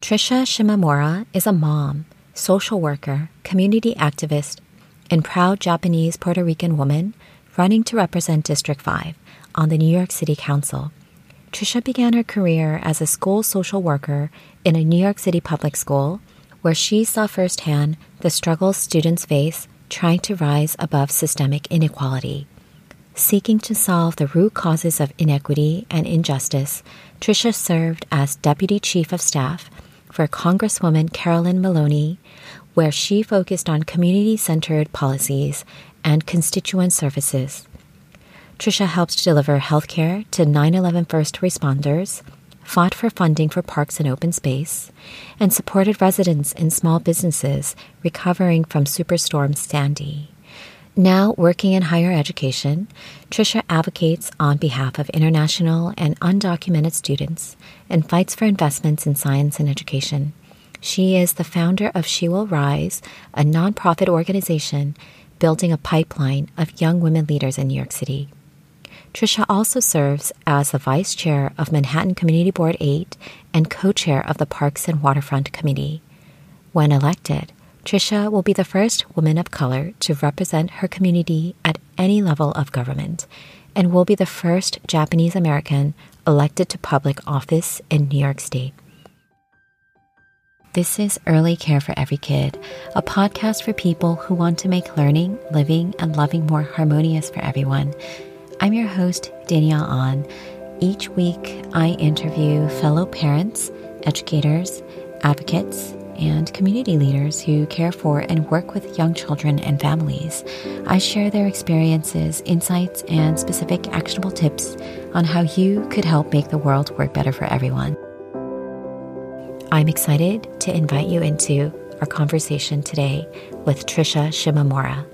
Tricia Shimamura is a mom, social worker, community activist, and proud Japanese Puerto Rican woman running to represent District 5 on the New York City Council. Tricia began her career as a school social worker in a New York City public school, where she saw firsthand the struggles students face trying to rise above systemic inequality. Seeking to solve the root causes of inequity and injustice, Tricia served as Deputy Chief of Staff for Congresswoman Carolyn Maloney, where she focused on community centered policies and constituent services. Tricia helped deliver healthcare to 9 11 first responders, fought for funding for parks and open space, and supported residents and small businesses recovering from Superstorm Sandy. Now working in higher education, Tricia advocates on behalf of international and undocumented students and fights for investments in science and education. She is the founder of She Will Rise, a nonprofit organization building a pipeline of young women leaders in New York City. Tricia also serves as the vice chair of Manhattan Community Board 8 and co chair of the Parks and Waterfront Committee. When elected, Tricia will be the first woman of color to represent her community at any level of government and will be the first Japanese American elected to public office in New York State. This is Early Care for Every Kid, a podcast for people who want to make learning, living, and loving more harmonious for everyone. I'm your host, Danielle Ahn. Each week, I interview fellow parents, educators, advocates, and community leaders who care for and work with young children and families. I share their experiences, insights, and specific actionable tips on how you could help make the world work better for everyone. I'm excited to invite you into our conversation today with Tricia Shimamura.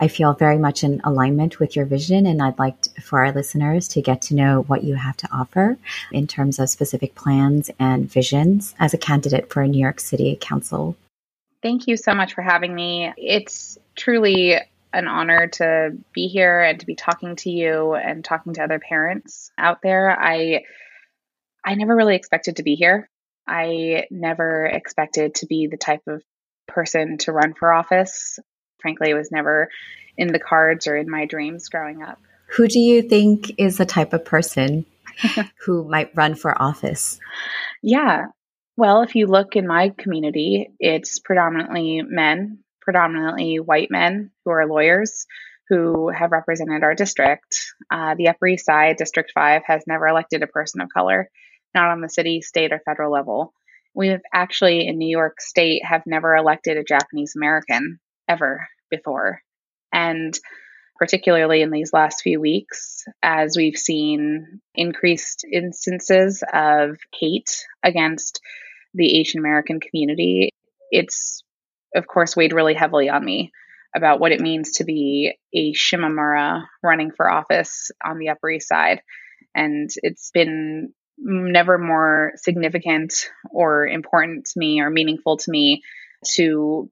I feel very much in alignment with your vision, and I'd like to, for our listeners to get to know what you have to offer in terms of specific plans and visions as a candidate for a New York City Council. Thank you so much for having me. It's truly an honor to be here and to be talking to you and talking to other parents out there. I I never really expected to be here. I never expected to be the type of person to run for office frankly, it was never in the cards or in my dreams growing up. Who do you think is the type of person who might run for office? Yeah. Well, if you look in my community, it's predominantly men, predominantly white men who are lawyers who have represented our district. Uh, the Upper East Side, District 5, has never elected a person of color, not on the city, state, or federal level. We've actually, in New York State, have never elected a Japanese American ever before. And particularly in these last few weeks, as we've seen increased instances of hate against the Asian American community, it's of course weighed really heavily on me about what it means to be a Shimamura running for office on the Upper East Side. And it's been never more significant or important to me or meaningful to me to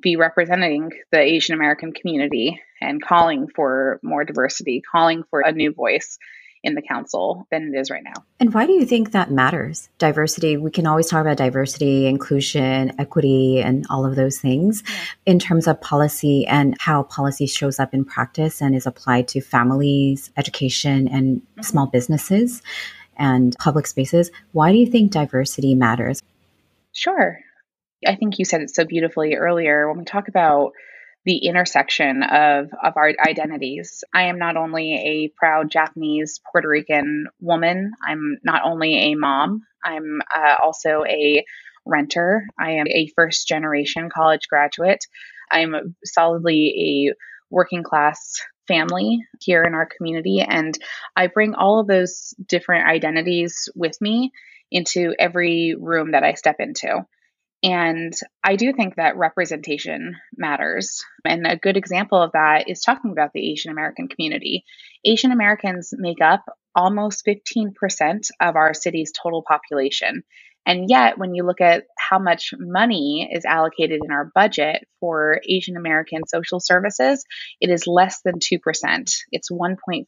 be representing the Asian American community and calling for more diversity, calling for a new voice in the council than it is right now. And why do you think that matters? Diversity, we can always talk about diversity, inclusion, equity, and all of those things in terms of policy and how policy shows up in practice and is applied to families, education, and mm-hmm. small businesses and public spaces. Why do you think diversity matters? Sure. I think you said it so beautifully earlier when we talk about the intersection of, of our identities. I am not only a proud Japanese Puerto Rican woman, I'm not only a mom, I'm uh, also a renter. I am a first generation college graduate. I'm solidly a working class family here in our community. And I bring all of those different identities with me into every room that I step into. And I do think that representation matters. And a good example of that is talking about the Asian American community. Asian Americans make up almost 15% of our city's total population. And yet, when you look at how much money is allocated in our budget for Asian American social services, it is less than 2%. It's 1.4%.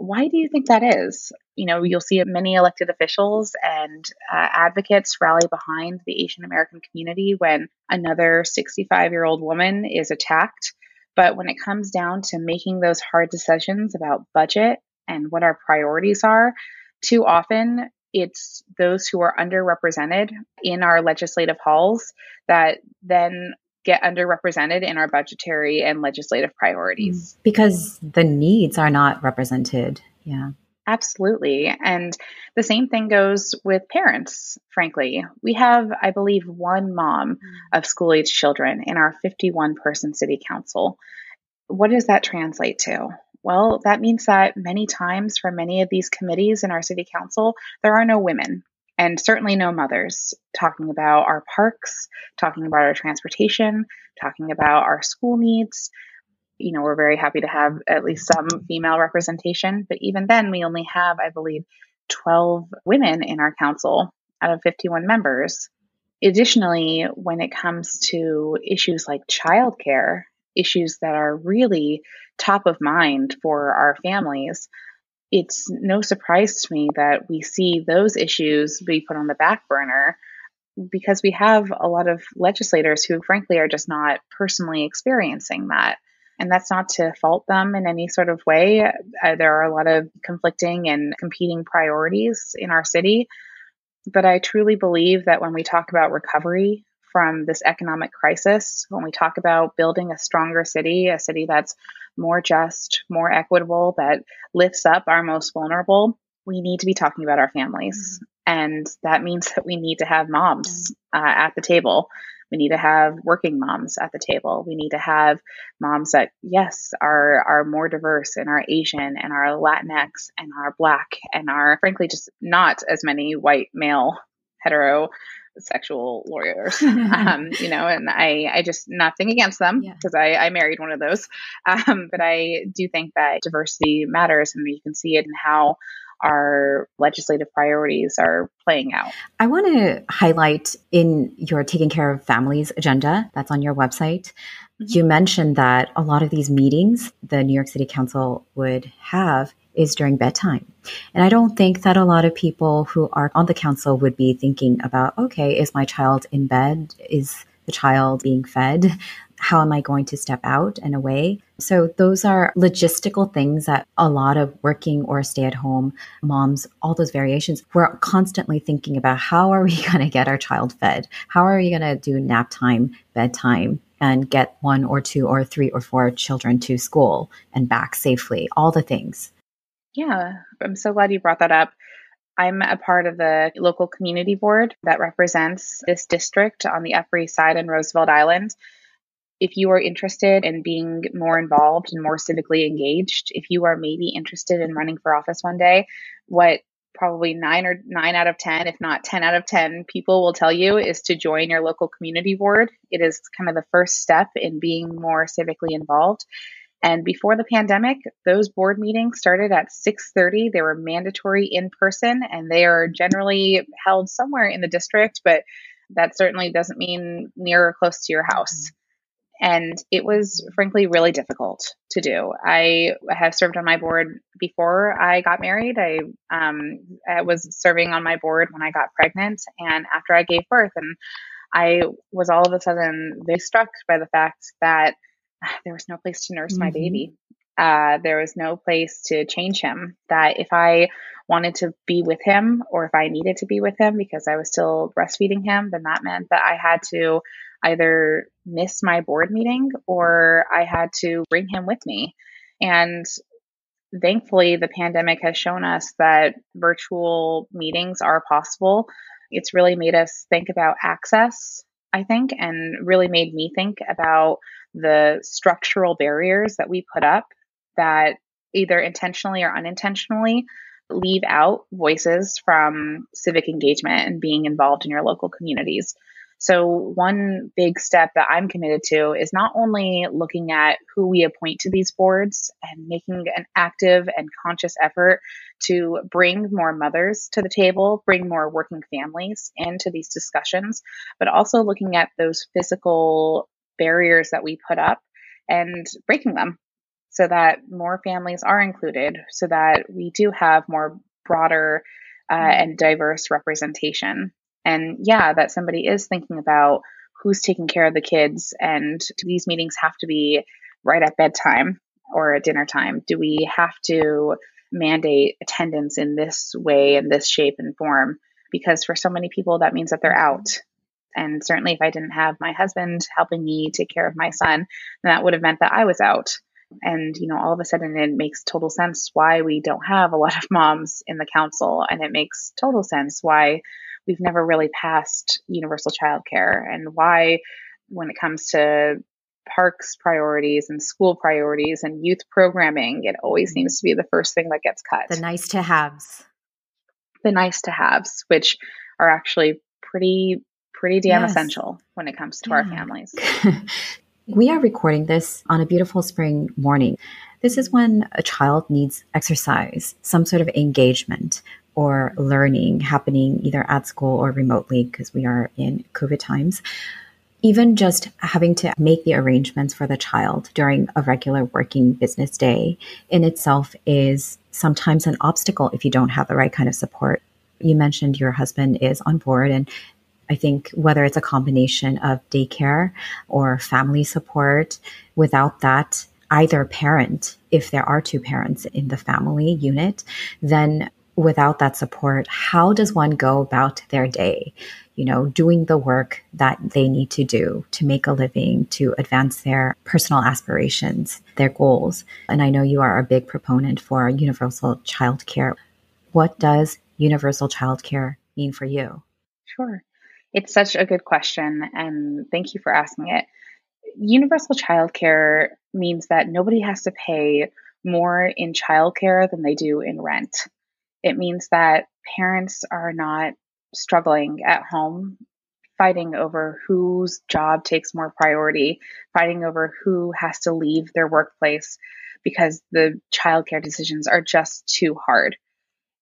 Why do you think that is? You know, you'll see many elected officials and uh, advocates rally behind the Asian American community when another 65 year old woman is attacked. But when it comes down to making those hard decisions about budget and what our priorities are, too often it's those who are underrepresented in our legislative halls that then get underrepresented in our budgetary and legislative priorities. Mm. Because the needs are not represented. Yeah. Absolutely. And the same thing goes with parents, frankly. We have, I believe, one mom mm. of school age children in our 51 person city council. What does that translate to? Well, that means that many times for many of these committees in our city council, there are no women and certainly no mothers talking about our parks, talking about our transportation, talking about our school needs. You know, we're very happy to have at least some female representation, but even then, we only have, I believe, 12 women in our council out of 51 members. Additionally, when it comes to issues like childcare, issues that are really top of mind for our families, it's no surprise to me that we see those issues be put on the back burner because we have a lot of legislators who, frankly, are just not personally experiencing that. And that's not to fault them in any sort of way. Uh, there are a lot of conflicting and competing priorities in our city. But I truly believe that when we talk about recovery from this economic crisis, when we talk about building a stronger city, a city that's more just, more equitable, that lifts up our most vulnerable, we need to be talking about our families. Mm-hmm. And that means that we need to have moms mm-hmm. uh, at the table. We need to have working moms at the table. We need to have moms that, yes, are are more diverse and are Asian and are Latinx and are Black and are frankly just not as many white male hetero sexual lawyers, um, you know, and I, I just nothing against them because yeah. I, I married one of those. Um, but I do think that diversity matters and you can see it in how our legislative priorities are playing out. I want to highlight in your taking care of families agenda that's on your website. Mm-hmm. You mentioned that a lot of these meetings the New York City Council would have is during bedtime. And I don't think that a lot of people who are on the council would be thinking about, okay, is my child in bed? Is the child being fed? How am I going to step out and away? So, those are logistical things that a lot of working or stay at home moms, all those variations, we're constantly thinking about how are we going to get our child fed? How are we going to do nap time, bedtime, and get one or two or three or four children to school and back safely? All the things. Yeah, I'm so glad you brought that up. I'm a part of the local community board that represents this district on the Upper East Side and Roosevelt Island. If you are interested in being more involved and more civically engaged, if you are maybe interested in running for office one day, what probably nine or nine out of 10, if not 10 out of 10 people will tell you is to join your local community board. It is kind of the first step in being more civically involved. And before the pandemic, those board meetings started at 6:30. They were mandatory in person and they are generally held somewhere in the district, but that certainly doesn't mean near or close to your house. And it was frankly really difficult to do. I have served on my board before I got married. I, um, I was serving on my board when I got pregnant and after I gave birth. And I was all of a sudden very struck by the fact that there was no place to nurse mm-hmm. my baby. Uh, there was no place to change him. That if I wanted to be with him or if I needed to be with him because I was still breastfeeding him, then that meant that I had to either miss my board meeting or I had to bring him with me. And thankfully, the pandemic has shown us that virtual meetings are possible. It's really made us think about access, I think, and really made me think about the structural barriers that we put up that either intentionally or unintentionally leave out voices from civic engagement and being involved in your local communities. So, one big step that I'm committed to is not only looking at who we appoint to these boards and making an active and conscious effort to bring more mothers to the table, bring more working families into these discussions, but also looking at those physical barriers that we put up and breaking them. so that more families are included, so that we do have more broader uh, and diverse representation. And yeah, that somebody is thinking about who's taking care of the kids, and these meetings have to be right at bedtime or at dinner time. Do we have to mandate attendance in this way, in this shape and form? Because for so many people, that means that they're out. And certainly, if I didn't have my husband helping me take care of my son, that would have meant that I was out. And, you know, all of a sudden it makes total sense why we don't have a lot of moms in the council. And it makes total sense why we've never really passed universal childcare and why, when it comes to parks priorities and school priorities and youth programming, it always mm-hmm. seems to be the first thing that gets cut. The nice to haves. The nice to haves, which are actually pretty pretty damn yes. essential when it comes to yeah. our families. we are recording this on a beautiful spring morning. This is when a child needs exercise, some sort of engagement or learning happening either at school or remotely because we are in COVID times. Even just having to make the arrangements for the child during a regular working business day in itself is sometimes an obstacle if you don't have the right kind of support. You mentioned your husband is on board and I think whether it's a combination of daycare or family support, without that, either parent, if there are two parents in the family unit, then without that support, how does one go about their day? You know, doing the work that they need to do to make a living, to advance their personal aspirations, their goals. And I know you are a big proponent for universal childcare. What does universal childcare mean for you? Sure. It's such a good question, and thank you for asking it. Universal childcare means that nobody has to pay more in childcare than they do in rent. It means that parents are not struggling at home, fighting over whose job takes more priority, fighting over who has to leave their workplace because the childcare decisions are just too hard.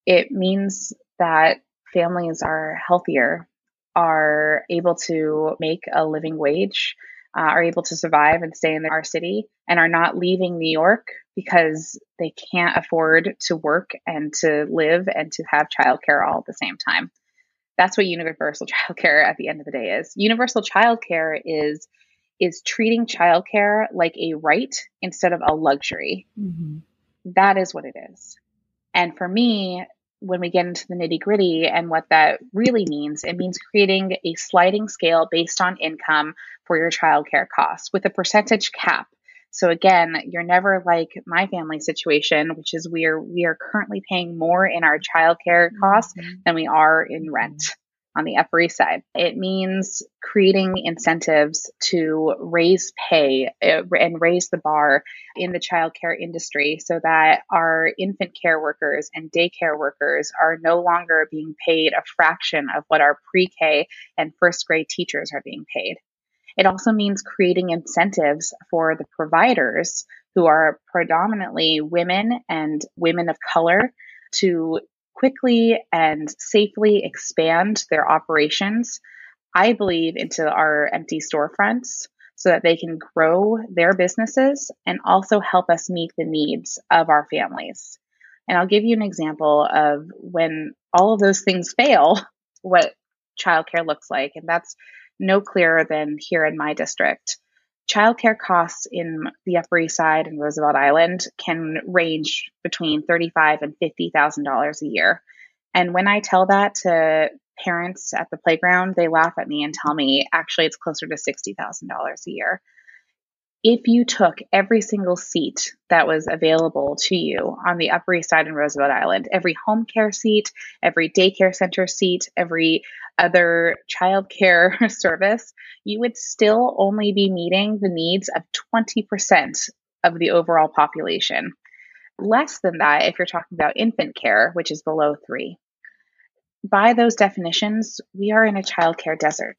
It means that families are healthier are able to make a living wage, uh, are able to survive and stay in our city, and are not leaving New York because they can't afford to work and to live and to have childcare all at the same time. That's what universal childcare at the end of the day is. Universal childcare is is treating childcare like a right instead of a luxury. Mm-hmm. That is what it is. And for me, when we get into the nitty gritty and what that really means, it means creating a sliding scale based on income for your childcare costs with a percentage cap. So again, you're never like my family situation, which is we are we are currently paying more in our childcare costs mm-hmm. than we are in rent on the Upper East Side. It means creating incentives to raise pay uh, and raise the bar in the childcare industry so that our infant care workers and daycare workers are no longer being paid a fraction of what our pre K and first grade teachers are being paid. It also means creating incentives for the providers who are predominantly women and women of color to quickly and safely expand their operations, I believe, into our empty storefronts so that they can grow their businesses and also help us meet the needs of our families. And I'll give you an example of when all of those things fail, what childcare looks like. And that's no clearer than here in my district childcare costs in the Upper East Side and Roosevelt Island can range between thirty-five and fifty thousand dollars a year. And when I tell that to parents at the playground, they laugh at me and tell me actually it's closer to sixty thousand dollars a year. If you took every single seat that was available to you on the Upper East Side and Roosevelt Island, every home care seat, every daycare center seat, every other childcare service, you would still only be meeting the needs of 20% of the overall population. Less than that if you're talking about infant care, which is below three. By those definitions, we are in a childcare desert.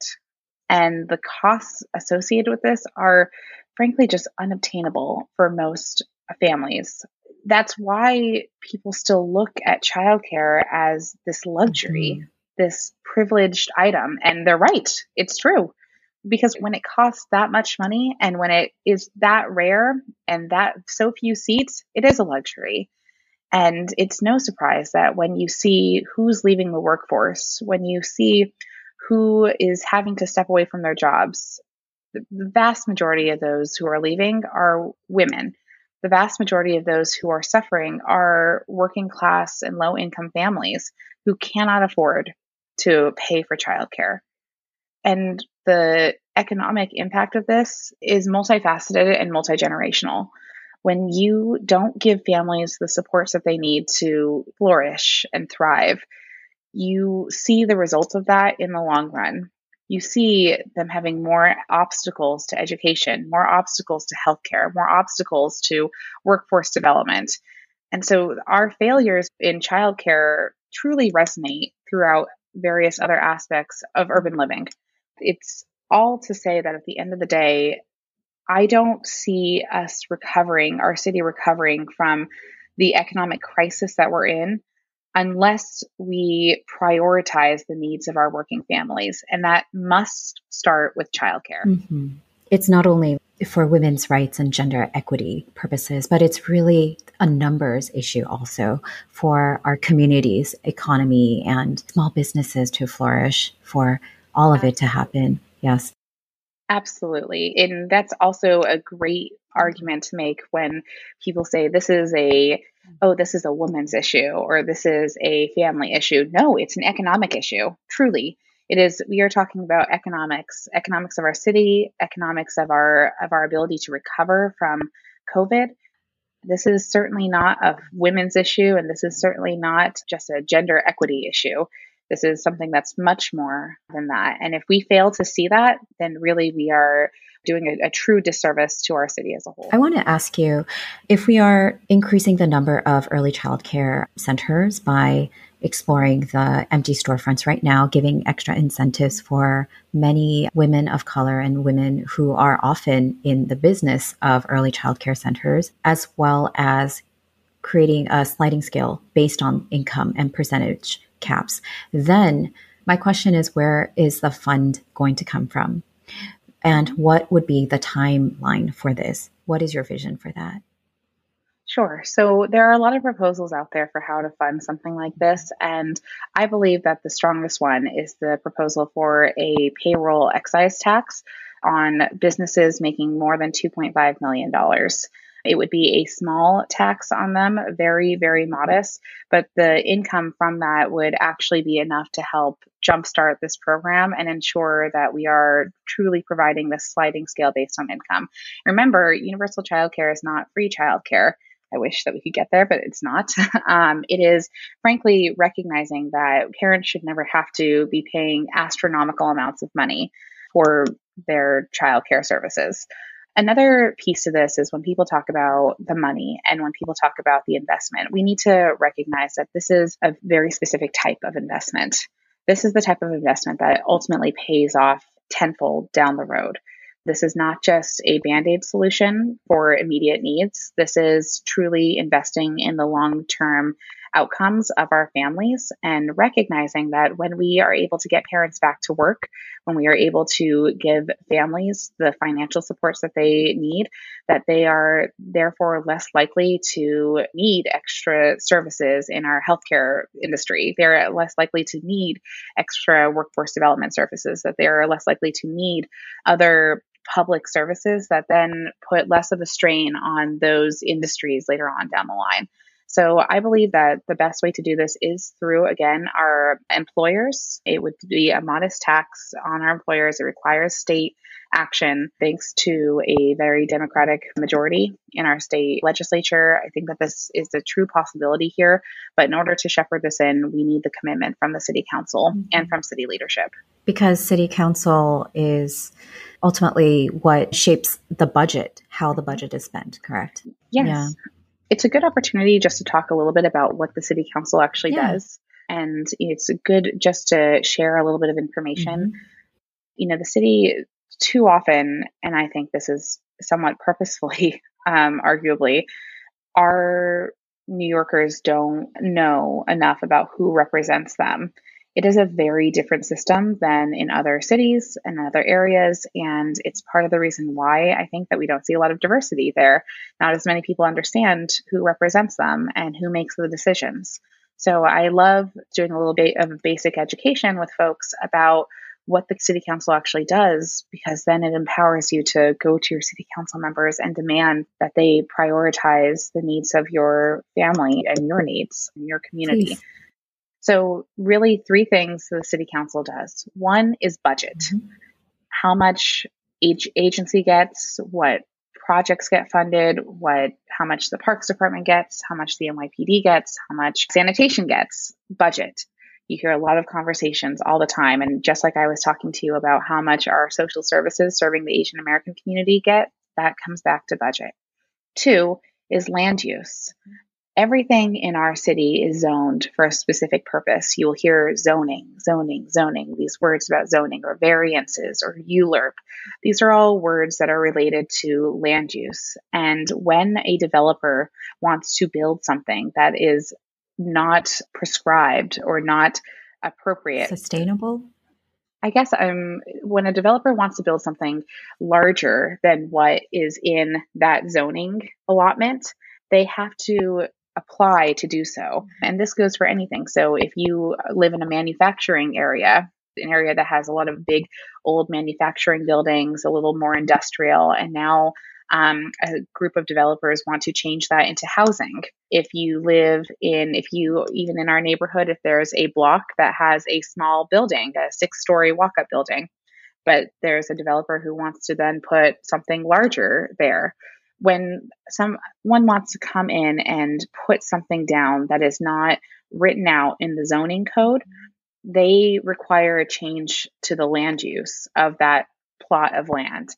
And the costs associated with this are, frankly, just unobtainable for most families. That's why people still look at childcare as this luxury. Mm-hmm this privileged item. And they're right. It's true. because when it costs that much money and when it is that rare and that so few seats, it is a luxury. And it's no surprise that when you see who's leaving the workforce, when you see who is having to step away from their jobs, the vast majority of those who are leaving are women. The vast majority of those who are suffering are working class and low income families who cannot afford to pay for childcare. And the economic impact of this is multifaceted and multi generational. When you don't give families the supports that they need to flourish and thrive, you see the results of that in the long run. You see them having more obstacles to education, more obstacles to healthcare, more obstacles to workforce development. And so our failures in childcare truly resonate throughout various other aspects of urban living. It's all to say that at the end of the day, I don't see us recovering, our city recovering from the economic crisis that we're in unless we prioritize the needs of our working families. And that must start with childcare. Mm-hmm. It's not only for women's rights and gender equity purposes, but it's really a numbers issue also for our communities, economy, and small businesses to flourish, for all of it to happen. Yes. Absolutely. And that's also a great argument to make when people say this is a oh this is a woman's issue or this is a family issue. No, it's an economic issue. Truly. It is we are talking about economics, economics of our city, economics of our of our ability to recover from COVID. This is certainly not a women's issue and this is certainly not just a gender equity issue. This is something that's much more than that. And if we fail to see that, then really we are doing a, a, true disservice to our city as a whole. I want to ask you if we are increasing the number of early child care centers by exploring the empty storefronts right now, giving extra incentives for many women of color and women who are often in the business of early child care centers, as well as creating a sliding scale based on income and percentage caps. Then my question is where is the fund going to come from? And what would be the timeline for this? What is your vision for that? Sure. So there are a lot of proposals out there for how to fund something like this. And I believe that the strongest one is the proposal for a payroll excise tax on businesses making more than $2.5 million. It would be a small tax on them, very, very modest, but the income from that would actually be enough to help jumpstart this program and ensure that we are truly providing this sliding scale based on income. Remember, universal childcare is not free childcare. I wish that we could get there, but it's not. Um, it is frankly recognizing that parents should never have to be paying astronomical amounts of money for their childcare services. Another piece to this is when people talk about the money and when people talk about the investment, we need to recognize that this is a very specific type of investment. This is the type of investment that ultimately pays off tenfold down the road. This is not just a band aid solution for immediate needs. This is truly investing in the long term outcomes of our families and recognizing that when we are able to get parents back to work, when we are able to give families the financial supports that they need, that they are therefore less likely to need extra services in our healthcare industry. They're less likely to need extra workforce development services, that they are less likely to need other public services that then put less of a strain on those industries later on down the line. So I believe that the best way to do this is through, again, our employers. It would be a modest tax on our employers. It requires state action thanks to a very democratic majority in our state legislature. I think that this is a true possibility here. But in order to shepherd this in, we need the commitment from the city council mm-hmm. and from city leadership. Because city council is ultimately what shapes the budget, how the budget is spent, correct? Yes. Yeah it's a good opportunity just to talk a little bit about what the city council actually yeah. does. And it's good just to share a little bit of information. Mm-hmm. You know, the city too often, and I think this is somewhat purposefully, um, arguably, our New Yorkers don't know enough about who represents them. It is a very different system than in other cities and other areas. And it's part of the reason why I think that we don't see a lot of diversity there. Not as many people understand who represents them and who makes the decisions. So I love doing a little bit of basic education with folks about what the city council actually does because then it empowers you to go to your city council members and demand that they prioritize the needs of your family and your needs in your community. Please. So, really, three things the city council does. One is budget. Mm-hmm. How much each agency gets, what projects get funded, what how much the parks department gets, how much the NYPD gets, how much sanitation gets, budget. You hear a lot of conversations all the time and just like I was talking to you about how much our social services serving the Asian American community get, that comes back to budget. Two is land use everything in our city is zoned for a specific purpose. You will hear zoning, zoning, zoning, these words about zoning or variances or ULURP. These are all words that are related to land use. And when a developer wants to build something that is not prescribed or not appropriate, sustainable, I guess um, when a developer wants to build something larger than what is in that zoning allotment, they have to apply to do so. And this goes for anything. So if you live in a manufacturing area, an area that has a lot of big old manufacturing buildings, a little more industrial, and now um, a group of developers want to change that into housing. If you live in, if you, even in our neighborhood, if there's a block that has a small building, a six story walk up building, but there's a developer who wants to then put something larger there, when someone wants to come in and put something down that is not written out in the zoning code, they require a change to the land use of that plot of land.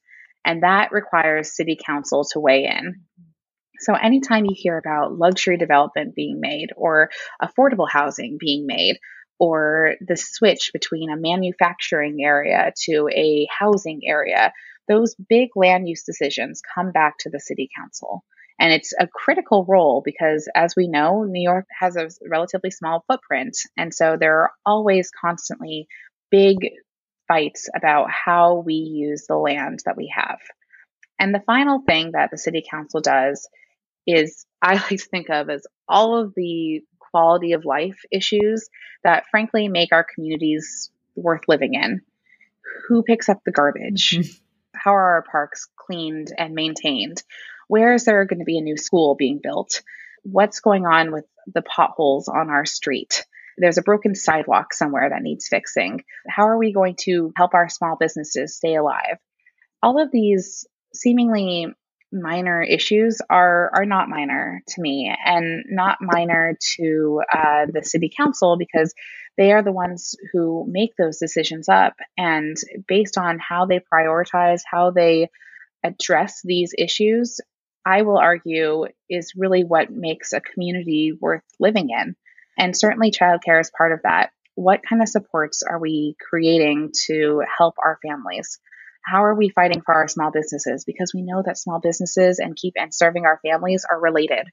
And that requires city council to weigh in. So, anytime you hear about luxury development being made or affordable housing being made, or the switch between a manufacturing area to a housing area, those big land use decisions come back to the city council. And it's a critical role because, as we know, New York has a relatively small footprint. And so there are always constantly big fights about how we use the land that we have. And the final thing that the city council does is I like to think of as all of the quality of life issues that frankly make our communities worth living in. Who picks up the garbage? How are our parks cleaned and maintained? Where is there going to be a new school being built? What's going on with the potholes on our street? There's a broken sidewalk somewhere that needs fixing. How are we going to help our small businesses stay alive? All of these seemingly minor issues are are not minor to me and not minor to uh, the city council because they are the ones who make those decisions up. And based on how they prioritize, how they address these issues, I will argue is really what makes a community worth living in. And certainly, childcare is part of that. What kind of supports are we creating to help our families? How are we fighting for our small businesses? Because we know that small businesses and keep and serving our families are related,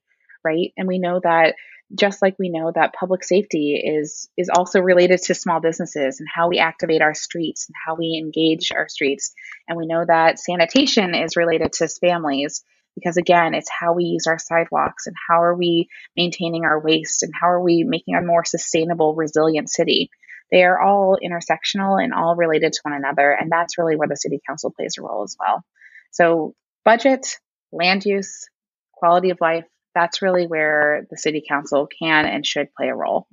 right? And we know that just like we know that public safety is is also related to small businesses and how we activate our streets and how we engage our streets. And we know that sanitation is related to families because again it's how we use our sidewalks and how are we maintaining our waste and how are we making a more sustainable resilient city. They are all intersectional and all related to one another and that's really where the city council plays a role as well. So budget land use quality of life that's really where the city council can and should play a role.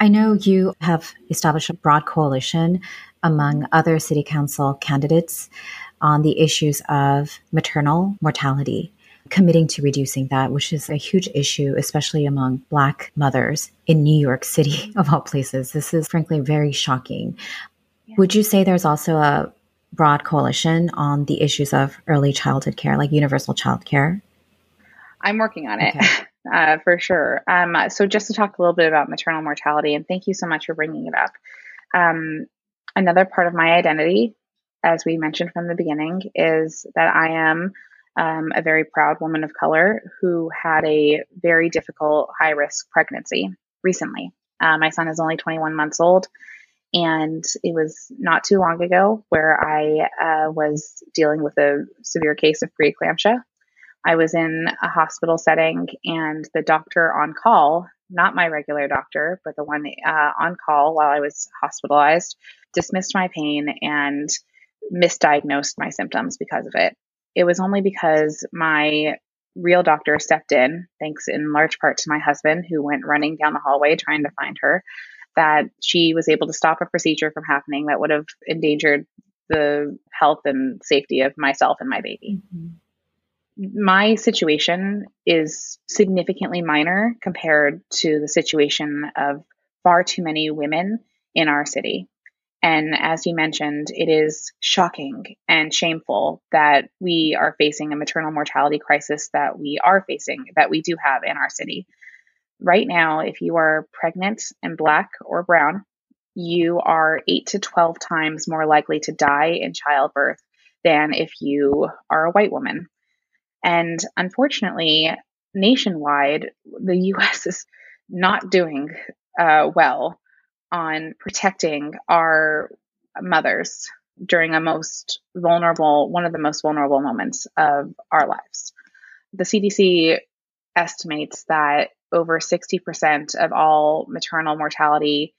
I know you have established a broad coalition among other city council candidates on the issues of maternal mortality, committing to reducing that, which is a huge issue, especially among Black mothers in New York City, of all places. This is frankly very shocking. Yeah. Would you say there's also a broad coalition on the issues of early childhood care, like universal child care? I'm working on it okay. uh, for sure. Um, so, just to talk a little bit about maternal mortality, and thank you so much for bringing it up. Um, another part of my identity, as we mentioned from the beginning, is that I am um, a very proud woman of color who had a very difficult, high risk pregnancy recently. Uh, my son is only 21 months old. And it was not too long ago where I uh, was dealing with a severe case of preeclampsia. I was in a hospital setting, and the doctor on call, not my regular doctor, but the one uh, on call while I was hospitalized, dismissed my pain and misdiagnosed my symptoms because of it. It was only because my real doctor stepped in, thanks in large part to my husband, who went running down the hallway trying to find her, that she was able to stop a procedure from happening that would have endangered the health and safety of myself and my baby. Mm-hmm. My situation is significantly minor compared to the situation of far too many women in our city. And as you mentioned, it is shocking and shameful that we are facing a maternal mortality crisis that we are facing, that we do have in our city. Right now, if you are pregnant and black or brown, you are 8 to 12 times more likely to die in childbirth than if you are a white woman. And unfortunately, nationwide, the US is not doing uh, well on protecting our mothers during a most vulnerable, one of the most vulnerable moments of our lives. The CDC estimates that over 60% of all maternal mortality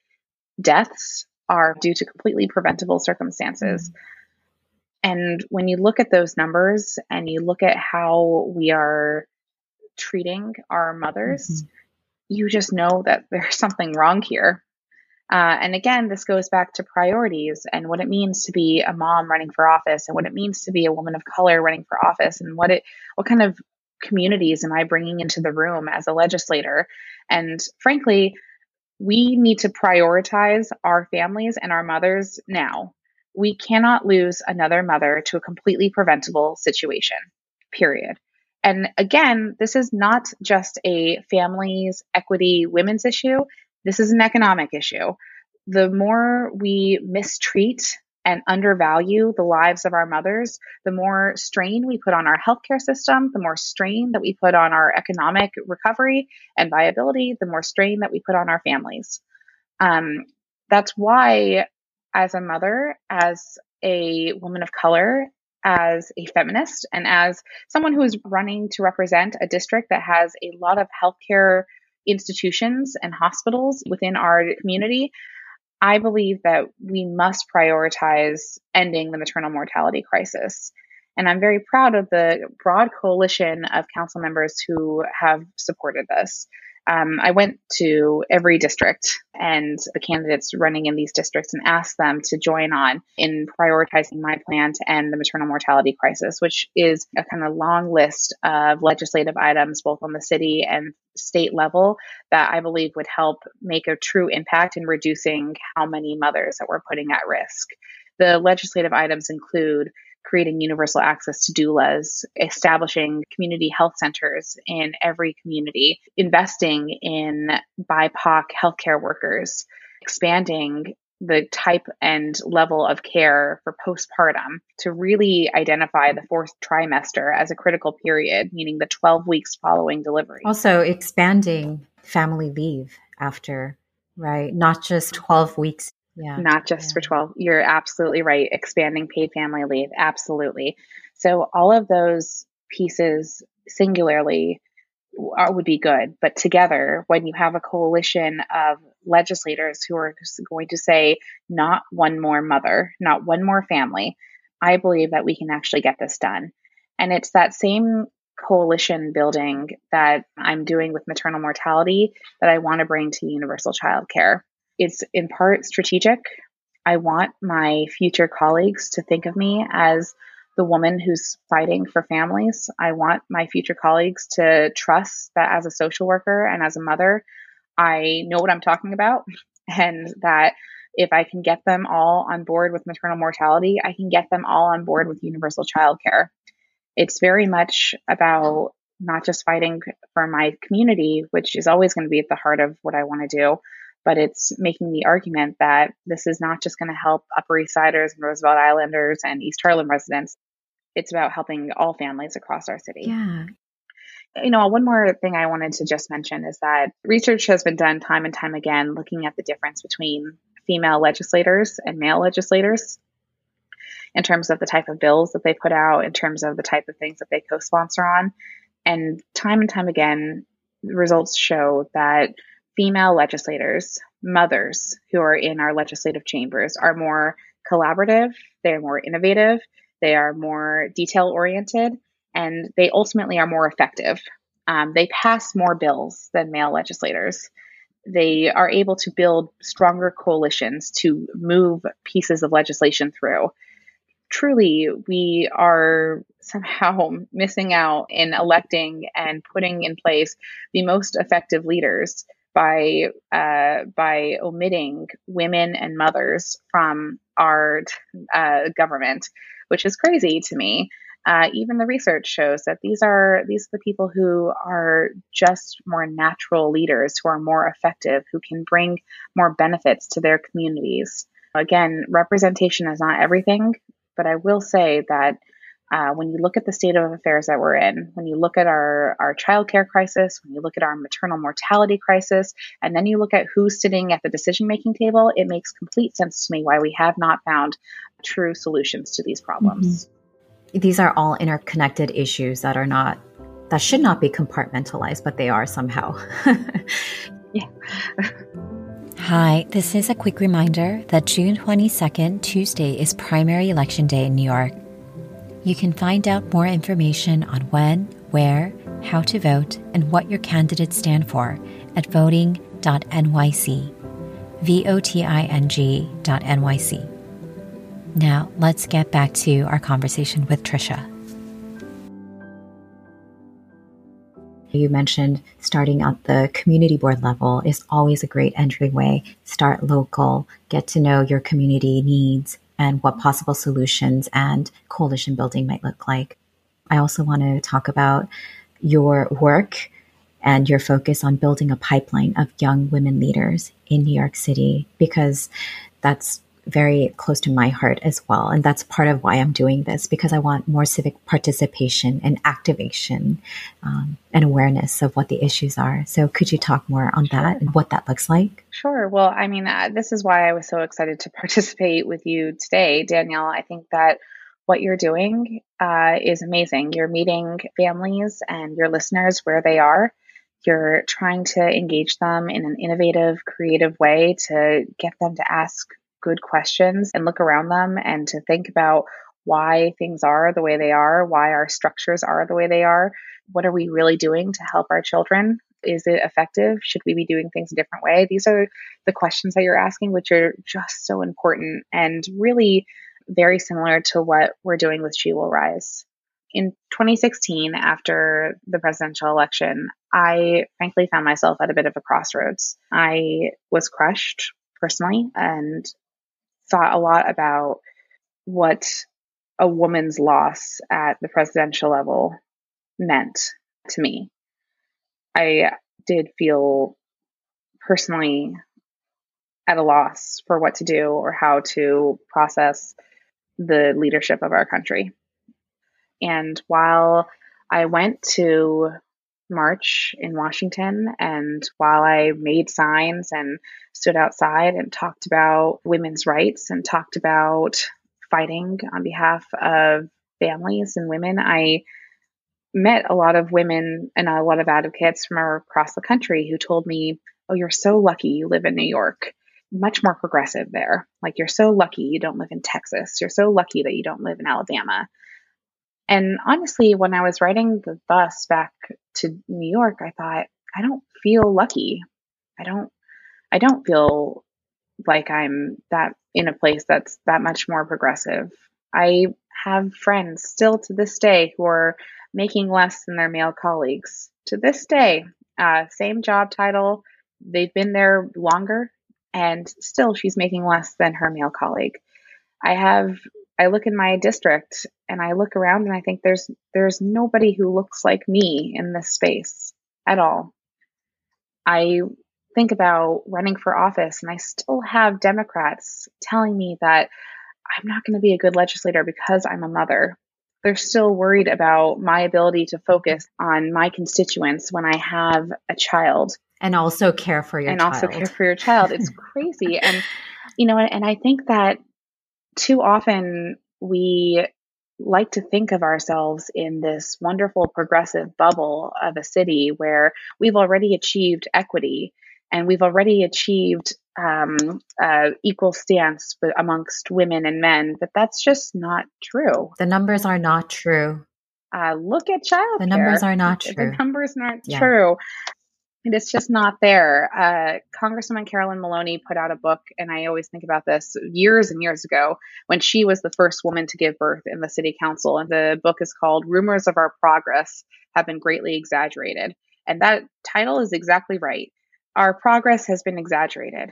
deaths are due to completely preventable circumstances. Mm-hmm. And when you look at those numbers and you look at how we are treating our mothers, mm-hmm. you just know that there's something wrong here. Uh, and again, this goes back to priorities and what it means to be a mom running for office, and what it means to be a woman of color running for office, and what it what kind of communities am I bringing into the room as a legislator? And frankly, we need to prioritize our families and our mothers now. We cannot lose another mother to a completely preventable situation. Period. And again, this is not just a families, equity, women's issue. This is an economic issue. The more we mistreat and undervalue the lives of our mothers, the more strain we put on our healthcare system, the more strain that we put on our economic recovery and viability, the more strain that we put on our families. Um, that's why, as a mother, as a woman of color, as a feminist, and as someone who is running to represent a district that has a lot of healthcare institutions and hospitals within our community, I believe that we must prioritize ending the maternal mortality crisis. And I'm very proud of the broad coalition of council members who have supported this um, I went to every district and the candidates running in these districts and asked them to join on in prioritizing my plan to end the maternal mortality crisis, which is a kind of long list of legislative items, both on the city and state level, that I believe would help make a true impact in reducing how many mothers that we're putting at risk. The legislative items include creating universal access to doulas, establishing community health centers in every community, investing in BIPOC healthcare workers, expanding the type and level of care for postpartum to really identify the fourth trimester as a critical period, meaning the 12 weeks following delivery. Also, expanding family leave after, right? Not just 12 weeks yeah. Not just yeah. for 12. You're absolutely right. Expanding paid family leave. Absolutely. So all of those pieces singularly are, would be good. But together, when you have a coalition of legislators who are going to say, not one more mother, not one more family, I believe that we can actually get this done. And it's that same coalition building that I'm doing with maternal mortality that I want to bring to universal child care. It's in part strategic. I want my future colleagues to think of me as the woman who's fighting for families. I want my future colleagues to trust that as a social worker and as a mother, I know what I'm talking about, and that if I can get them all on board with maternal mortality, I can get them all on board with universal childcare. It's very much about not just fighting for my community, which is always going to be at the heart of what I want to do, but it's making the argument that this is not just going to help Upper East Siders and Roosevelt Islanders and East Harlem residents. It's about helping all families across our city. Yeah. you know, one more thing I wanted to just mention is that research has been done time and time again looking at the difference between female legislators and male legislators in terms of the type of bills that they put out, in terms of the type of things that they co sponsor on. And time and time again, results show that female legislators, mothers who are in our legislative chambers, are more collaborative, they're more innovative, they are more detail oriented, and they ultimately are more effective. Um, they pass more bills than male legislators. They are able to build stronger coalitions to move pieces of legislation through. Truly, we are somehow missing out in electing and putting in place the most effective leaders by uh, by omitting women and mothers from our uh, government, which is crazy to me. Uh, even the research shows that these are these are the people who are just more natural leaders, who are more effective, who can bring more benefits to their communities. Again, representation is not everything, but I will say that uh, when you look at the state of affairs that we're in, when you look at our, our childcare crisis, when you look at our maternal mortality crisis, and then you look at who's sitting at the decision making table, it makes complete sense to me why we have not found true solutions to these problems. Mm-hmm. These are all interconnected issues that are not, that should not be compartmentalized, but they are somehow. yeah. Hi, this is a quick reminder that June 22nd, Tuesday, is primary election day in New York. You can find out more information on when, where, how to vote, and what your candidates stand for at voting.nyc. V-O-T-I-N-G.nyc. Now, let's get back to our conversation with Tricia. You mentioned starting at the community board level is always a great entryway. Start local, get to know your community needs, and what possible solutions and coalition building might look like. I also want to talk about your work and your focus on building a pipeline of young women leaders in New York City because that's very close to my heart as well. And that's part of why I'm doing this because I want more civic participation and activation um, and awareness of what the issues are. So, could you talk more on sure. that and what that looks like? Sure. Well, I mean, uh, this is why I was so excited to participate with you today, Danielle. I think that what you're doing uh, is amazing. You're meeting families and your listeners where they are. You're trying to engage them in an innovative, creative way to get them to ask good questions and look around them and to think about why things are the way they are, why our structures are the way they are. What are we really doing to help our children? Is it effective? Should we be doing things a different way? These are the questions that you're asking, which are just so important and really very similar to what we're doing with She Will Rise. In 2016, after the presidential election, I frankly found myself at a bit of a crossroads. I was crushed personally and thought a lot about what a woman's loss at the presidential level meant to me. I did feel personally at a loss for what to do or how to process the leadership of our country. And while I went to march in Washington. And while I made signs and stood outside and talked about women's rights and talked about fighting on behalf of families and women, I met a lot of women and a lot of advocates from across the country who told me, Oh, you're so lucky you live in New York. Much more progressive there. Like, you're so lucky you don't live in Texas. You're so lucky that you don't live in Alabama. And honestly, when I was riding the bus back to New York, I thought, I don't feel lucky. I don't I don't feel like I'm that in a place that's that much more progressive. I have friends still to this day who are making less than their male colleagues. To this day, uh, same job title, they've been there longer, and still she's making less than her male colleague. I have I look in my district and I look around and I think there's there's nobody who looks like me in this space at all. I think about running for office and I still have Democrats telling me that I'm not going to be a good legislator because I'm a mother. They're still worried about my ability to focus on my constituents when I have a child. And also care for your and child. also care for your child. It's crazy. And, you know, and I think that too often we like to think of ourselves in this wonderful progressive bubble of a city where we've already achieved equity and we've already achieved um, uh, equal stance amongst women and men, but that's just not true. The numbers are not true. Uh, look at child. The numbers are not true. The numbers aren't yeah. true. And it's just not there. Uh, Congresswoman Carolyn Maloney put out a book, and I always think about this years and years ago when she was the first woman to give birth in the city council. And the book is called Rumors of Our Progress Have Been Greatly Exaggerated. And that title is exactly right. Our progress has been exaggerated.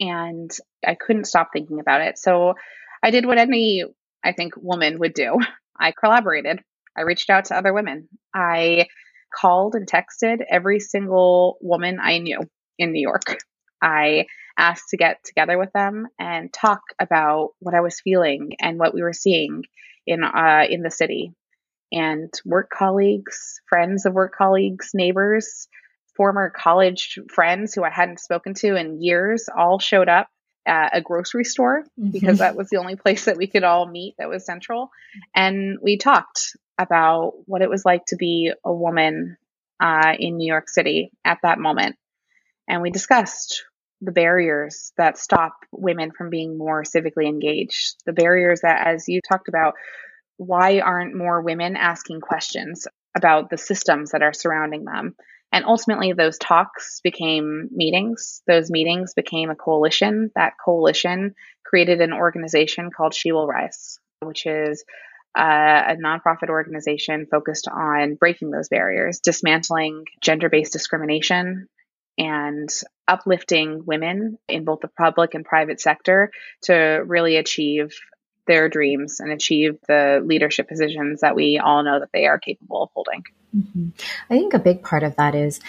And I couldn't stop thinking about it. So I did what any, I think, woman would do. I collaborated. I reached out to other women. I called and texted every single woman I knew in New York. I asked to get together with them and talk about what I was feeling and what we were seeing in uh, in the city. And work colleagues, friends of work colleagues, neighbors, former college friends who I hadn't spoken to in years all showed up at a grocery store mm-hmm. because that was the only place that we could all meet that was central. And we talked about what it was like to be a woman uh, in New York City at that moment. And we discussed the barriers that stop women from being more civically engaged, the barriers that, as you talked about, why aren't more women asking questions about the systems that are surrounding them? And ultimately, those talks became meetings. Those meetings became a coalition. That coalition created an organization called She Will Rise, which is uh, a nonprofit organization focused on breaking those barriers, dismantling gender based discrimination, and uplifting women in both the public and private sector to really achieve their dreams and achieve the leadership positions that we all know that they are capable of holding. Mm-hmm. I think a big part of that is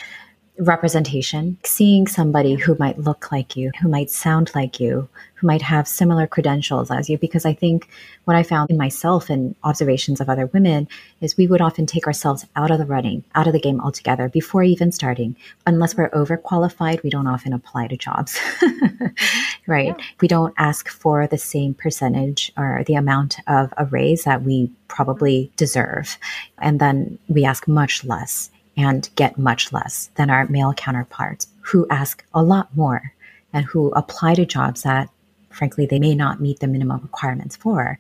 representation, seeing somebody who might look like you, who might sound like you, who might have similar credentials as you. Because I think what I found in myself and observations of other women is we would often take ourselves out of the running, out of the game altogether before even starting. Unless we're overqualified, we don't often apply to jobs, mm-hmm. right? Yeah. We don't ask for the same percentage or the amount of a raise that we probably deserve. And then we ask much less and get much less than our male counterparts who ask a lot more and who apply to jobs that, frankly, they may not meet the minimum requirements for.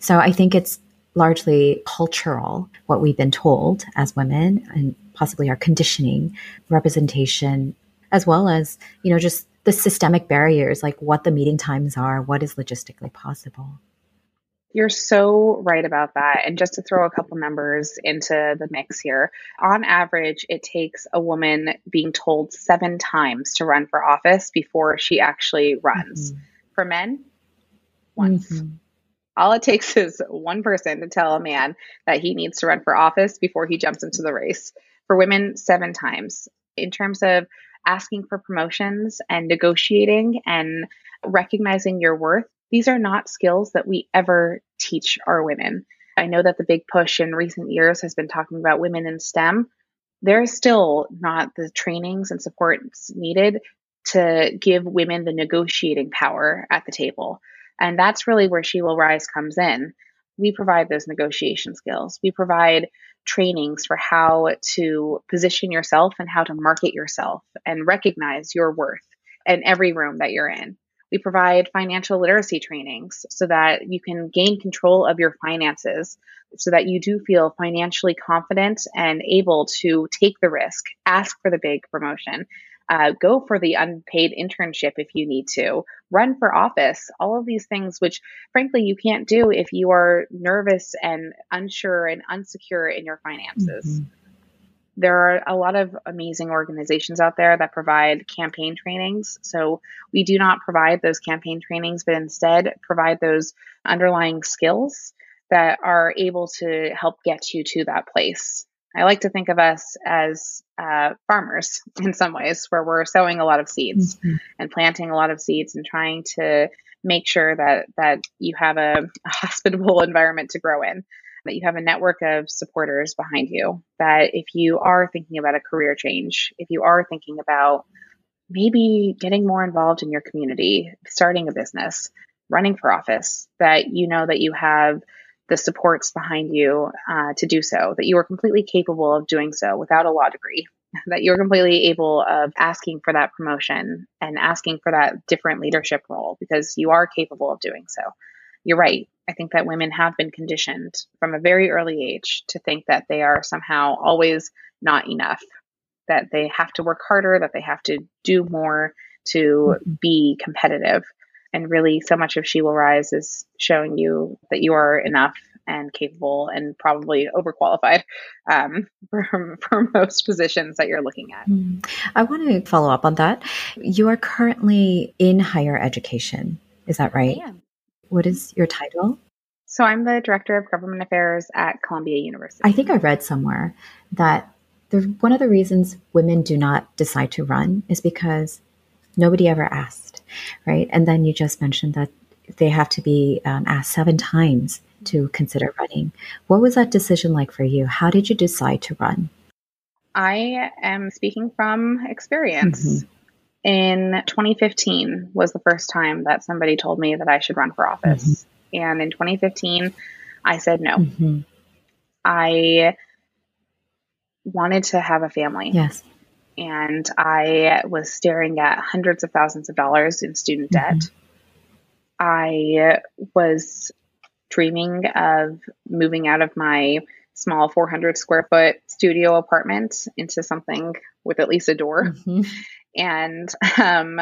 So I think it's largely cultural, what we've been told as women and possibly our conditioning, representation, as well as, you know, just the systemic barriers, like what the meeting times are, what is logistically possible. You're so right about that. And just to throw a couple numbers into the mix here, on average, it takes a woman being told seven times to run for office before she actually runs. Mm-hmm. For men, once. Mm-hmm. All it takes is one person to tell a man that he needs to run for office before he jumps into the race. For women, seven times. In terms of asking for promotions and negotiating and recognizing your worth, these are not skills that we ever teach our women. I know that the big push in recent years has been talking about women in STEM. There is still not the trainings and supports needed to give women the negotiating power at the table. And that's really where She Will Rise comes in. We provide those negotiation skills. We provide trainings for how to position yourself and how to market yourself and recognize your worth in every room that you're in. We provide financial literacy trainings so that you can gain control of your finances so that you do feel financially confident and able to take the risk, ask for the big promotion, uh, go for the unpaid internship if you need to, run for office, all of these things, which frankly you can't do if you are nervous and unsure and unsecure in your finances. Mm-hmm there are a lot of amazing organizations out there that provide campaign trainings. So we do not provide those campaign trainings, but instead provide those underlying skills that are able to help get you to that place. I like to think of us as uh, farmers in some ways, where we're sowing a lot of seeds mm-hmm. and planting a lot of seeds and trying to make sure that that you have a, a hospitable environment to grow in. That you have a network of supporters behind you. That if you are thinking about a career change, if you are thinking about maybe getting more involved in your community, starting a business, running for office, that you know that you have the supports behind you uh, to do so, that you are completely capable of doing so without a law degree, that you're completely able of asking for that promotion and asking for that different leadership role because you are capable of doing so. You're right. I think that women have been conditioned from a very early age to think that they are somehow always not enough, that they have to work harder, that they have to do more to mm-hmm. be competitive. And really, so much of She Will Rise is showing you that you are enough and capable and probably overqualified um, for, for most positions that you're looking at. Mm. I want to follow up on that. You are currently in higher education. Is that right? What is your title? So I'm the director of government affairs at Columbia University. I think I read somewhere that the, one of the reasons women do not decide to run is because nobody ever asked, right? And then you just mentioned that they have to be um, asked seven times to consider running. What was that decision like for you? How did you decide to run? I am speaking from experience. Mm-hmm in 2015 was the first time that somebody told me that I should run for office. Mm-hmm. And in 2015, I said no. Mm-hmm. I wanted to have a family. Yes. And I was staring at hundreds of thousands of dollars in student mm-hmm. debt. I was dreaming of moving out of my small 400 square foot studio apartment into something with at least a door. Mm-hmm and um,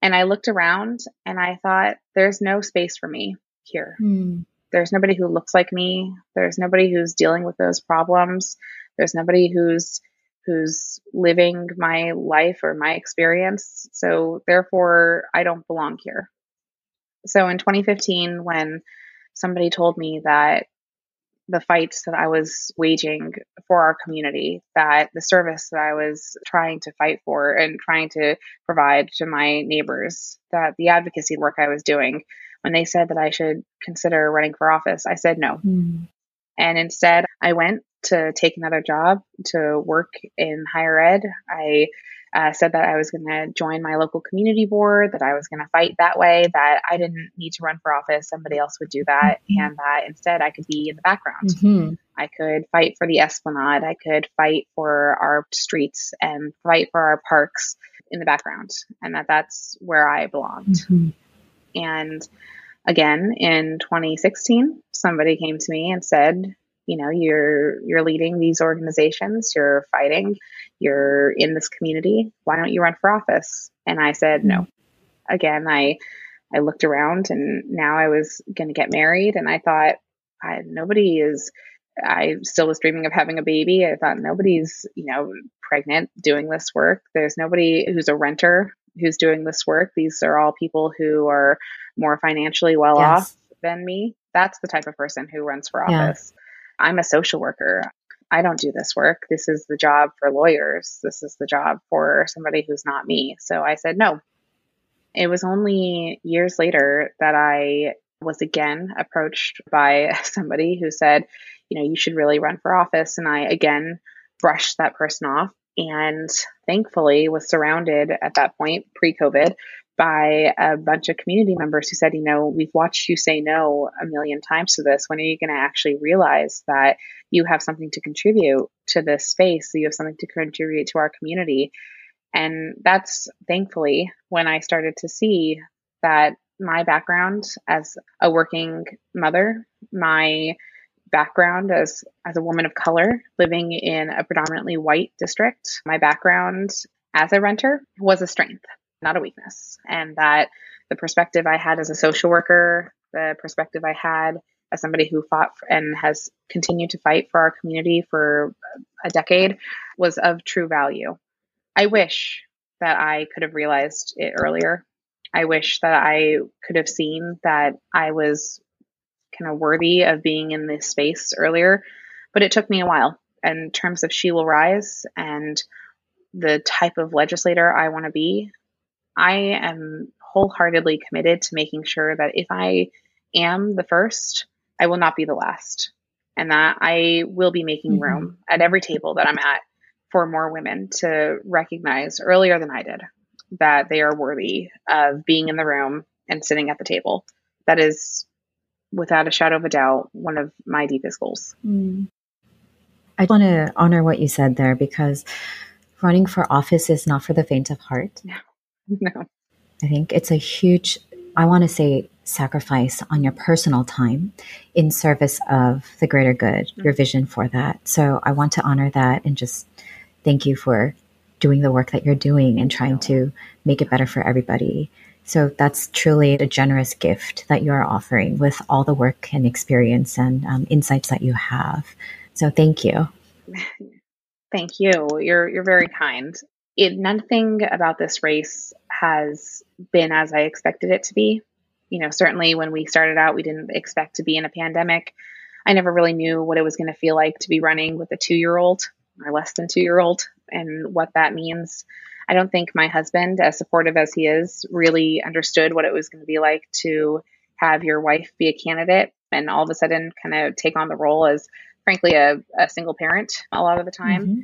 and I looked around and I thought, there's no space for me here. Mm. There's nobody who looks like me. There's nobody who's dealing with those problems. There's nobody who's who's living my life or my experience. So therefore, I don't belong here. So in 2015, when somebody told me that the fights that I was waging for our community, that the service that I was trying to fight for and trying to provide to my neighbors, that the advocacy work I was doing, when they said that I should consider running for office, I said no. Mm. And instead, I went to take another job to work in higher ed. I uh, said that I was going to join my local community board, that I was going to fight that way, that I didn't need to run for office. Somebody else would do that. Mm-hmm. And that instead I could be in the background. Mm-hmm. I could fight for the Esplanade. I could fight for our streets and fight for our parks in the background. And that that's where I belonged. Mm-hmm. And again, in 2016, somebody came to me and said, you know you're you're leading these organizations you're fighting you're in this community why don't you run for office? And i said no. Again i i looked around and now i was going to get married and i thought I, nobody is i still was dreaming of having a baby. I thought nobody's you know pregnant doing this work. There's nobody who's a renter who's doing this work. These are all people who are more financially well yes. off than me. That's the type of person who runs for office. yeah. I'm a social worker. I don't do this work. This is the job for lawyers. This is the job for somebody who's not me. So I said no. It was only years later that I was again approached by somebody who said, you know, you should really run for office. And I again brushed that person off and thankfully was surrounded at that point pre COVID by a bunch of community members who said, you know, we've watched you say no a million times to this. When are you going to actually realize that you have something to contribute to this space? You have something to contribute to our community. And that's thankfully when I started to see that my background as a working mother, my background as as a woman of color living in a predominantly white district, my background as a renter was a strength not a weakness. And that the perspective I had as a social worker, the perspective I had as somebody who fought and has continued to fight for our community for a decade was of true value. I wish that I could have realized it earlier. I wish that I could have seen that I was kind of worthy of being in this space earlier, but it took me a while. In terms of She Will Rise and the type of legislator I want to be, I am wholeheartedly committed to making sure that if I am the first, I will not be the last. and that I will be making mm-hmm. room at every table that I'm at for more women to recognize earlier than I did that they are worthy of being in the room and sitting at the table. That is, without a shadow of a doubt, one of my deepest goals. Mm. I want to honor what you said there because running for office is not for the faint of heart. No. no. I think it's a huge, I want to say, sacrifice on your personal time in service of the greater good, mm-hmm. your vision for that. So I want to honor that and just thank you for doing the work that you're doing and trying to make it better for everybody. So that's truly a generous gift that you are offering with all the work and experience and um, insights that you have. So thank you. Thank you. You're you're very kind. It nothing about this race has been as I expected it to be. You know, certainly when we started out, we didn't expect to be in a pandemic. I never really knew what it was going to feel like to be running with a two year old or less than two year old and what that means. I don't think my husband, as supportive as he is, really understood what it was going to be like to have your wife be a candidate and all of a sudden kind of take on the role as, frankly, a, a single parent a lot of the time. Mm-hmm.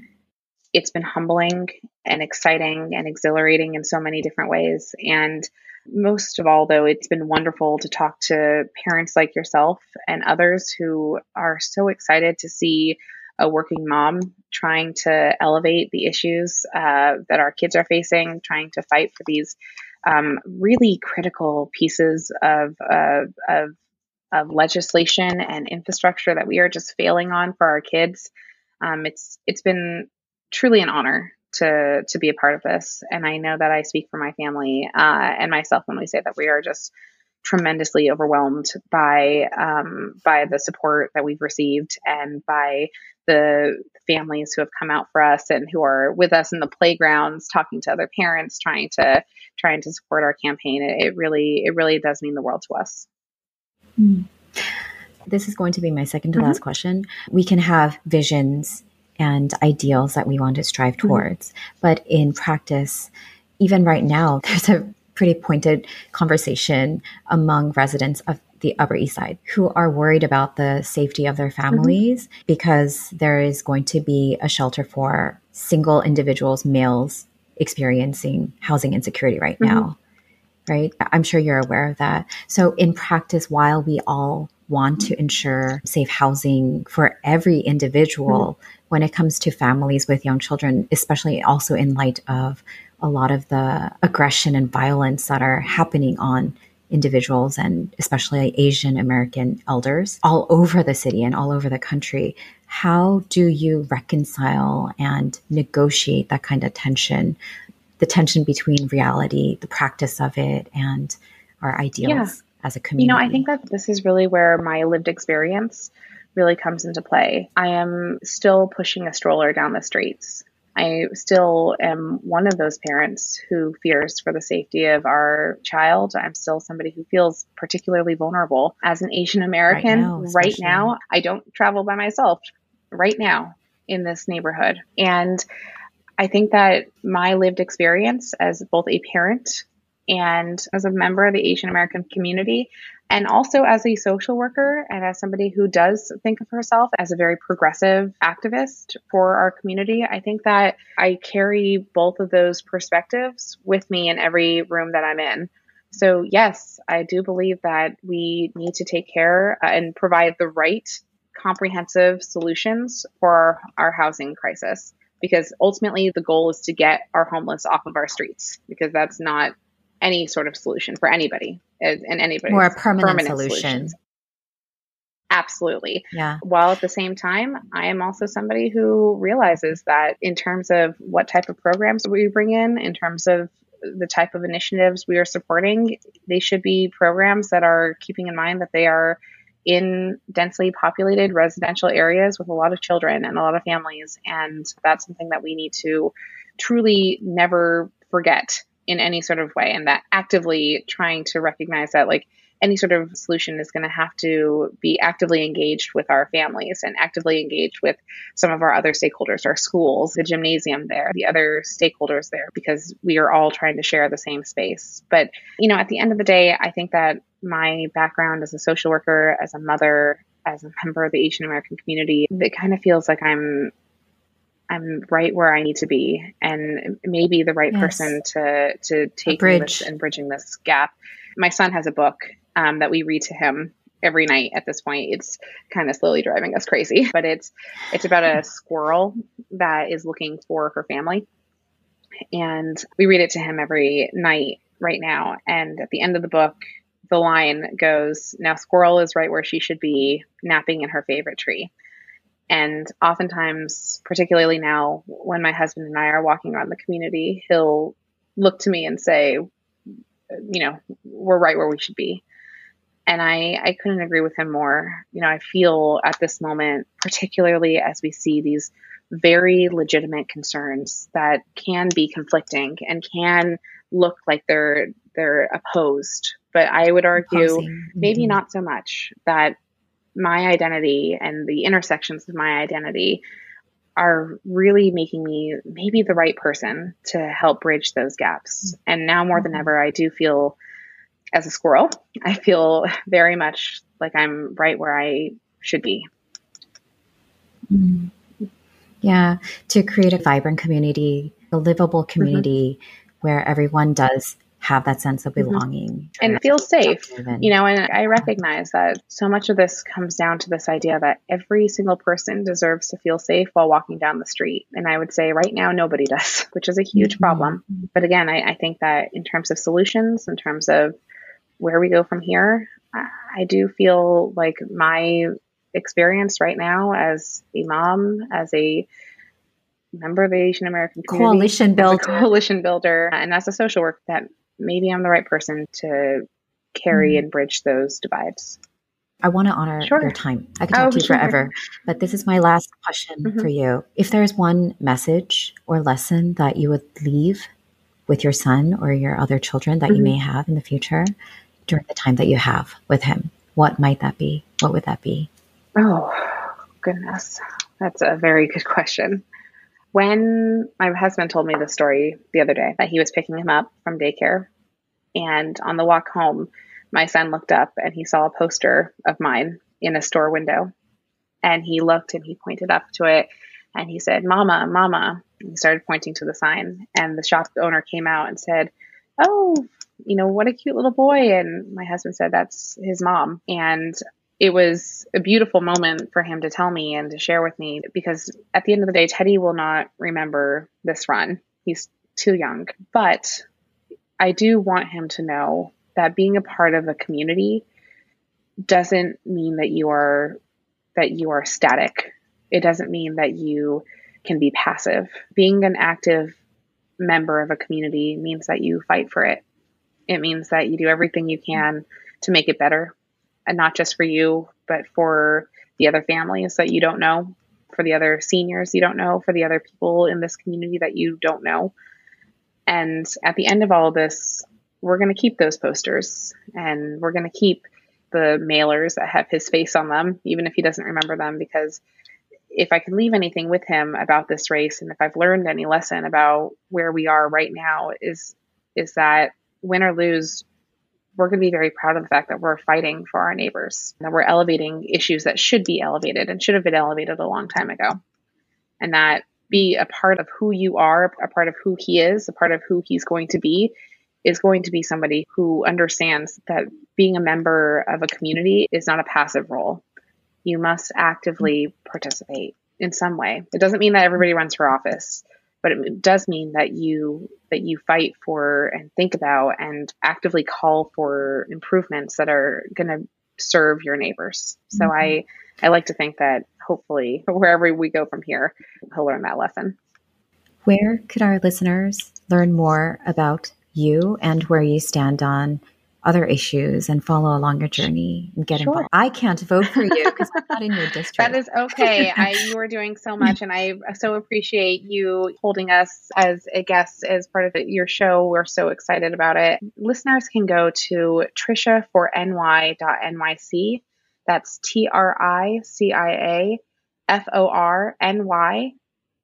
It's been humbling and exciting and exhilarating in so many different ways. And most of all, though, it's been wonderful to talk to parents like yourself and others who are so excited to see a working mom trying to elevate the issues uh, that our kids are facing, trying to fight for these um, really critical pieces of, uh, of, of legislation and infrastructure that we are just failing on for our kids. Um, it's it's been truly an honor to to be a part of this, and I know that I speak for my family uh, and myself when we say that we are just tremendously overwhelmed by um, by the support that we've received and by the families who have come out for us and who are with us in the playgrounds talking to other parents trying to trying to support our campaign it, it really it really does mean the world to us mm. this is going to be my second to mm-hmm. last question we can have visions and ideals that we want to strive mm-hmm. towards mm-hmm. but in practice even right now there's a pretty pointed conversation among residents of the Upper East Side who are worried about the safety of their mm-hmm. families mm-hmm. because there is going to be a shelter for single individuals, males experiencing housing insecurity right mm-hmm. now. Right? I'm sure you're aware of that. So, in practice, while we all want to ensure safe housing for every individual, mm-hmm. when it comes to families with young children, especially also in light of a lot of the aggression and violence that are happening on individuals and especially Asian American elders all over the city and all over the country. How do you reconcile and negotiate that kind of tension, the tension between reality, the practice of it, and our ideals yeah. As a community? You know, I think that this is really where my lived experience really comes into play. I am still pushing a stroller down the streets I still am one of those parents who fears for the safety of our child. I'm still somebody who feels particularly vulnerable. As an Asian American, right now, right now, I don't travel by myself right now in this neighborhood. And I think that my lived experience as both a parent and as a member of the Asian American community and also as a social worker and as somebody who does think of herself as a very progressive activist for our community, I think that I carry both of those perspectives with me in every room that I'm in. So, yes, I do believe that we need to take care uh, and provide the right comprehensive solutions for our, our housing crisis because ultimately the goal is to get our homeless off of our streets because that's not any sort of solution for anybody and anybody. More a permanent, permanent solution. Solutions. Absolutely. Yeah. While at the same time, I am also somebody who realizes that in terms of what type of programs we bring in, in terms of the type of initiatives we are supporting, they should be programs that are keeping in mind that they are in densely populated residential areas with a lot of children and a lot of families. And that's something that we need to truly never forget in any sort of way and that actively trying to recognize that like any sort of solution is going to have to be actively engaged with our families and actively engaged with some of our other stakeholders, our schools, the gymnasium there, the other stakeholders there, because we are all trying to share the same space. But, you know, at the end of the day, I think that my background as a social worker, as a mother, as a member of the Asian American community, it kind of feels like I'm I'm right where I need to be and maybe the right yes. person to to take this and bridging this gap. My son has a book um, that we read to him every night at this point. It's kind of slowly driving us crazy, but it's it's about a squirrel that is looking for her family. And we read it to him every night right now. And at the end of the book, the line goes, Now squirrel is right where she should be, napping in her favorite tree. And oftentimes, particularly now, when my husband and I are walking around the community, he'll look to me and say, you know, we're right where we should be. And I, I couldn't agree with him more. You know, I feel at this moment, particularly as we see these very legitimate concerns that can be conflicting and can look like they're they're opposed. But I would argue Opposing. maybe mm-hmm. not so much that my identity and the intersections of my identity are really making me maybe the right person to help bridge those gaps. And now more than mm-hmm. ever, I do feel as a squirrel, I feel very much like I'm right where I should be. Mm-hmm. Yeah, to create a vibrant community, a livable community mm-hmm. where everyone does have that sense of mm-hmm. belonging mm-hmm. and feel safe. You know, and I recognize that so much of this comes down to this idea that every single person deserves to feel safe while walking down the street. And I would say right now, nobody does, which is a huge mm-hmm. problem. But again, I, I think that in terms of solutions, in terms of where we go from here, I do feel like my experience right now as a mom, as a member of the Asian American community, coalition builder, coalition builder, and as a social worker, that maybe I'm the right person to carry mm. and bridge those divides. I want to honor sure. your time. I could talk oh, to you sure. forever, but this is my last question mm-hmm. for you. If there's one message or lesson that you would leave with your son or your other children that mm-hmm. you may have in the future during the time that you have with him, what might that be? What would that be? Oh, goodness. That's a very good question. When my husband told me the story the other day that he was picking him up from daycare, and on the walk home, my son looked up and he saw a poster of mine in a store window. And he looked and he pointed up to it and he said, Mama, Mama. And he started pointing to the sign. And the shop owner came out and said, Oh, you know, what a cute little boy. And my husband said, That's his mom. And it was a beautiful moment for him to tell me and to share with me because at the end of the day, Teddy will not remember this run. He's too young. But I do want him to know that being a part of a community doesn't mean that you are that you are static. It doesn't mean that you can be passive. Being an active member of a community means that you fight for it. It means that you do everything you can to make it better and not just for you, but for the other families that you don't know, for the other seniors you don't know, for the other people in this community that you don't know. And at the end of all of this, we're going to keep those posters and we're going to keep the mailers that have his face on them, even if he doesn't remember them, because if I can leave anything with him about this race and if I've learned any lesson about where we are right now is is that win or lose, we're going to be very proud of the fact that we're fighting for our neighbors, that we're elevating issues that should be elevated and should have been elevated a long time ago. And that be a part of who you are, a part of who he is, a part of who he's going to be, is going to be somebody who understands that being a member of a community is not a passive role. You must actively participate in some way. It doesn't mean that everybody runs for office but it does mean that you that you fight for and think about and actively call for improvements that are going to serve your neighbors. So mm-hmm. I I like to think that hopefully wherever we go from here, he'll learn that lesson. Where could our listeners learn more about you and where you stand on other issues and follow along your journey and get sure. involved. I can't vote for you because I'm not in your district. that is okay. I, you are doing so much, and I so appreciate you holding us as a guest as part of your show. We're so excited about it. Listeners can go to Tricia for ny.nyc. That's T R I C I A F O R N Y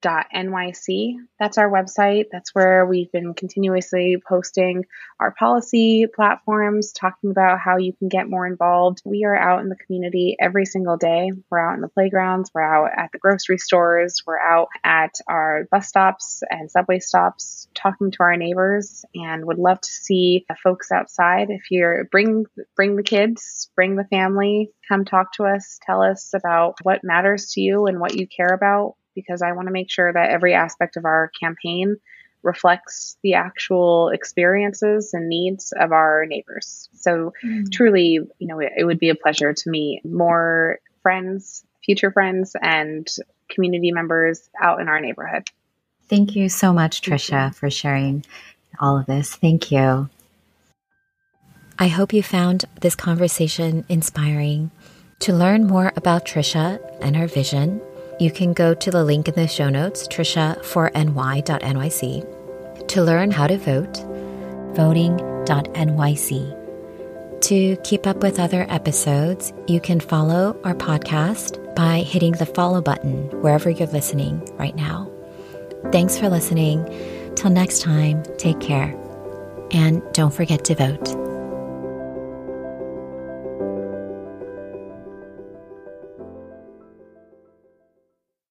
NYC. That's our website. That's where we've been continuously posting our policy platforms, talking about how you can get more involved. We are out in the community every single day. We're out in the playgrounds, we're out at the grocery stores, we're out at our bus stops and subway stops talking to our neighbors and would love to see folks outside. If you're bring bring the kids, bring the family, come talk to us, tell us about what matters to you and what you care about because I want to make sure that every aspect of our campaign reflects the actual experiences and needs of our neighbors. So mm. truly, you know, it, it would be a pleasure to meet more friends, future friends and community members out in our neighborhood. Thank you so much, Tricia, for sharing all of this. Thank you. I hope you found this conversation inspiring. To learn more about Tricia and her vision, you can go to the link in the show notes, tricia4ny.nyc, to learn how to vote, voting.nyc. To keep up with other episodes, you can follow our podcast by hitting the follow button wherever you're listening right now. Thanks for listening. Till next time, take care. And don't forget to vote.